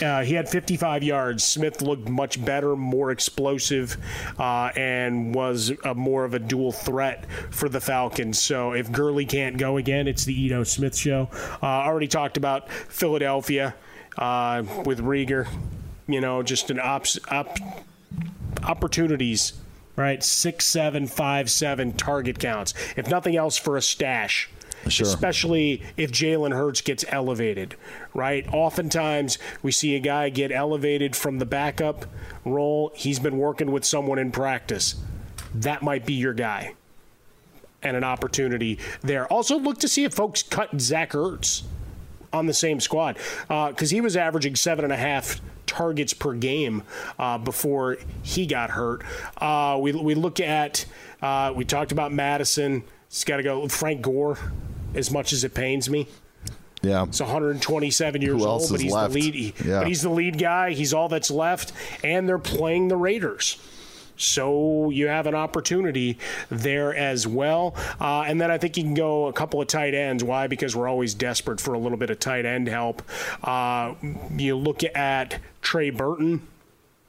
he had 55 yards, Smith looked much better, more explosive, and was a, more of a dual threat for the Falcons. So if Gurley can't go again, it's the Ito Smith show. Already talked about Philadelphia uh, with Reagor. You know, just an ops, op, opportunities right? Six, seven, five, seven target counts. If nothing else, for a stash. Sure. Especially if Jalen Hurts gets elevated, right? Oftentimes we see a guy get elevated from the backup role. He's been working with someone in practice. That might be your guy. And an opportunity there. Also, look to see if folks cut Zach Ertz on the same squad because uh, he was averaging seven and a half targets per game uh, before he got hurt. Uh, we, we look at, uh, we talked about Mattison. He's got to go. Frank Gore, as much as it pains me. Yeah, he's 127 years old, but he's left? the lead. he- Yeah. But he's the lead guy. He's all that's left, and they're playing the Raiders. So you have an opportunity there as well. Uh, and then I think you can go a couple of tight ends. Why? Because we're always desperate for a little bit of tight end help. Uh, you look at Trey Burton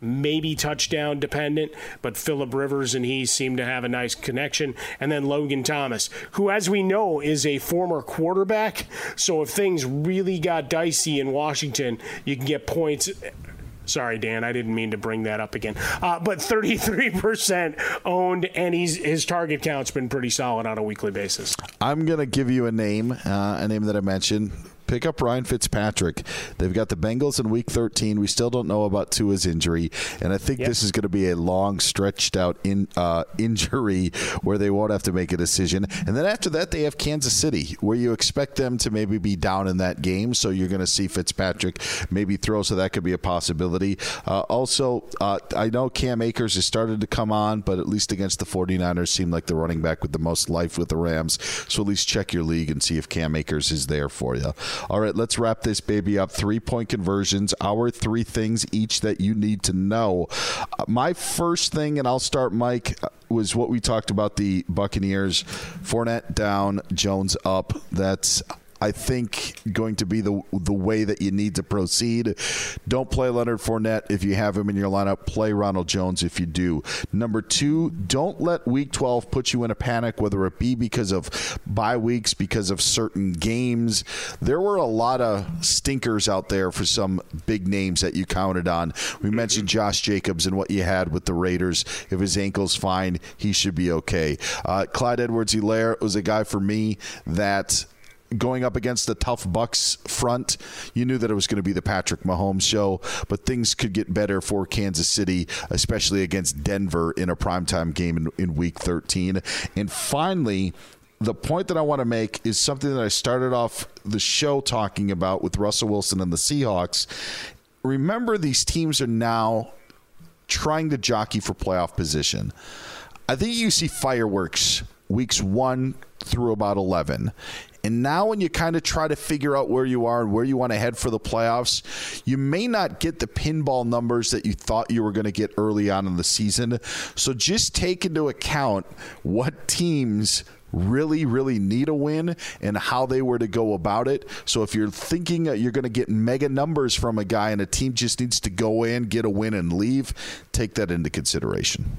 maybe touchdown dependent, but Philip Rivers and he seem to have a nice connection. And then Logan Thomas, who, as we know, is a former quarterback. So if things really got dicey in Washington, you can get points. Sorry, Dan, I didn't mean to bring that up again. Uh, but 33% owned, and he's, his target count's been pretty solid on a weekly basis. I'm going to give you a name, uh, a name that I mentioned. Pick up Ryan Fitzpatrick. They've got the Bengals in Week 13. We still don't know about Tua's injury, and I think Yep. this is going to be a long, stretched out in uh, injury where they won't have to make a decision. And then after that, they have Kansas City, where you expect them to maybe be down in that game. So you're going to see Fitzpatrick maybe throw. So that could be a possibility. Uh, also, uh, I know Cam Akers has started to come on, but at least against the 49ers, seem like the running back with the most life with the Rams. So at least check your league and see if Cam Akers is there for you. All right, let's wrap this baby up. Three point conversions, our three things each that you need to know. Uh, my first thing, and I'll start, Mike, uh, was what we talked about the Buccaneers. Fournette down, Jones up. That's. I think going to be the the way that you need to proceed. Don't play Leonard Fournette if you have him in your lineup. Play Ronald Jones if you do. Number two, don't let Week 12 put you in a panic, whether it be because of bye weeks, because of certain games. There were a lot of stinkers out there for some big names that you counted on. We mentioned Josh Jacobs and what you had with the Raiders. If his ankle's fine, he should be okay. Uh, Clyde Edwards-Helaire was a guy for me that going up against the tough Bucks front, you knew that it was going to be the Patrick Mahomes show, but things could get better for Kansas City, especially against Denver in a primetime game in, in week 13. And finally, the point that I want to make is something that I started off the show talking about with Russell Wilson and the Seahawks. Remember, these teams are now trying to jockey for playoff position. I think you see fireworks weeks one through about 11. And now, when you kind of try to figure out where you are and where you want to head for the playoffs, you may not get the pinball numbers that you thought you were going to get early on in the season. So just take into account what teams really, really need a win and how they were to go about it. So if you're thinking you're going to get mega numbers from a guy and a team just needs to go in, get a win, and leave, take that into consideration.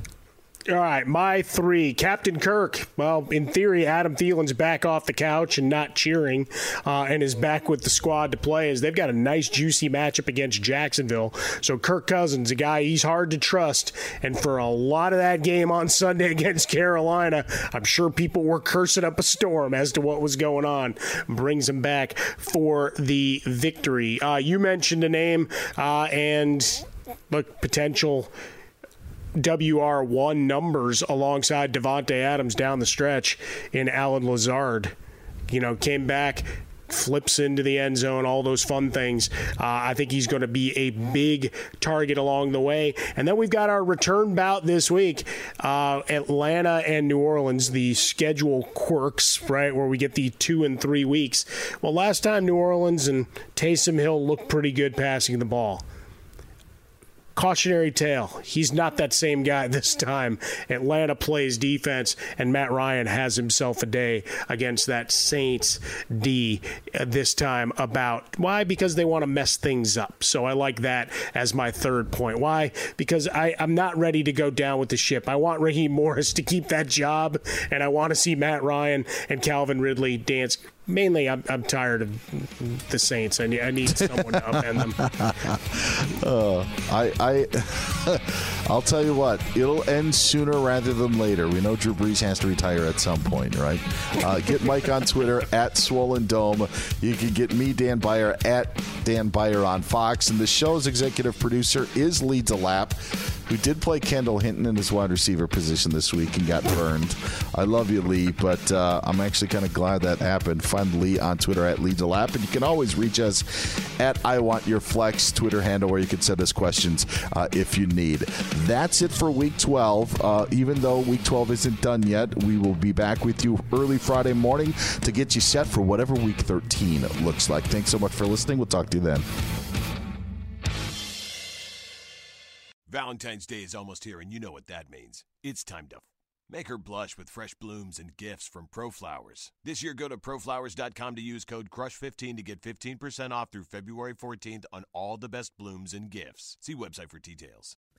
All right, my three. Captain Kirk. Well, in theory, Adam Thielen's back off the couch and not cheering, uh, and is back with the squad to play. As they've got a nice, juicy matchup against Jacksonville. So Kirk Cousins, a guy he's hard to trust, and for a lot of that game on Sunday against Carolina, I'm sure people were cursing up a storm as to what was going on. Brings him back for the victory. Uh, you mentioned a name, uh, and look, potential WR1 numbers alongside Davante Adams down the stretch in Allen Lazard. You know, came back, flips into the end zone, all those fun things. Uh, I think he's going to be a big target along the way. And then we've got our return bout this week uh, Atlanta and New Orleans, the schedule quirks, right, where we get the two and three weeks. Well, last time New Orleans and Taysom Hill looked pretty good passing the ball cautionary tale. He's not that same guy this time. Atlanta plays defense, and Matt Ryan has himself a day against that Saints D uh, this time. About why? Because they want to mess things up. So I like that as my third point. Why? Because I, I'm not ready to go down with the ship. I want Raheem Morris to keep that job, and I want to see Matt Ryan and Calvin Ridley dance mainly I'm, I'm tired of the Saints. I need, I need someone to upend them. Uh, I, I, I'll tell you what, it'll end sooner rather than later. We know Drew Brees has to retire at some point, right? Uh, get Mike on Twitter at Swollen Dome. You can get me, Dan Beyer, at Dan Beyer on Fox. And the show's executive producer is Lee DeLapp, who did play Kendall Hinton in his wide receiver position this week and got burned. I love you, Lee, but uh, I'm actually kind of glad that happened. Find Lee on Twitter at Lee DeLapp, and you can always reach us at I Want Your Flex Twitter handle where you can send us questions uh, if you need. That's it for Week 12. Uh, even though Week 12 isn't done yet, we will be back with you early Friday morning to get you set for whatever Week 13 looks like. Thanks so much for listening. We'll talk to you then. Valentine's Day is almost here, and you know what that means. It's time to make her blush with fresh blooms and gifts from ProFlowers. This year, go to proflowers.com to use code CRUSH15 to get 15% off through February 14th on all the best blooms and gifts. See website for details.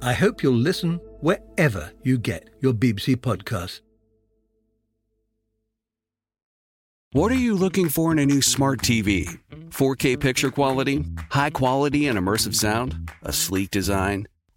I hope you'll listen wherever you get your BBC podcasts. What are you looking for in a new smart TV? 4K picture quality? High quality and immersive sound? A sleek design?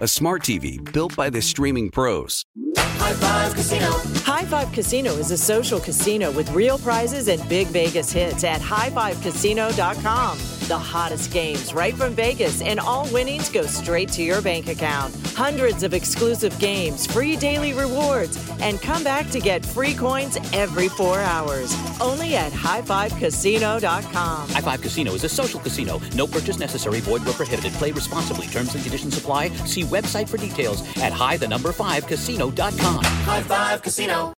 a smart TV built by the streaming pros. High Five Casino. High Five Casino is a social casino with real prizes and big Vegas hits at highfivecasino.com. The hottest games right from Vegas, and all winnings go straight to your bank account. Hundreds of exclusive games, free daily rewards, and come back to get free coins every four hours. Only at highfivecasino.com. High Five Casino is a social casino. No purchase necessary. Void where prohibited. Play responsibly. Terms and conditions apply. See website for details at high the number five casino.com. High Five Casino.